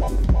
Thank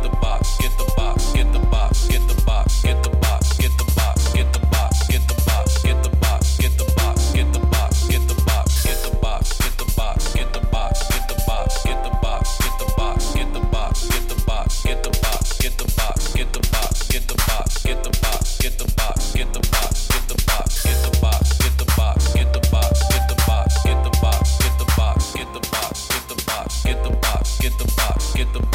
get the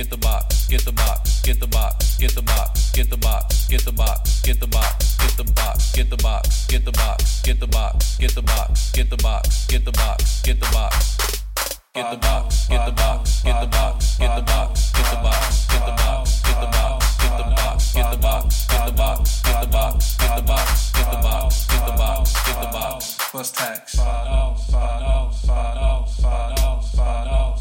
get the box, get the box, get the box, get the box, get the box, get the box, get the box, get the box, get the box, get the box, get the box, get the box, get the box, get the box, get the box. Get the box, get the box, get the box, get the box, get the box, get the box, get the box, get the box, get the box, get the box, get the box, get the box, get the box, get the box, get the box, plus tax. Five dollars, five dollars, five dollars, five dollars, five dollars.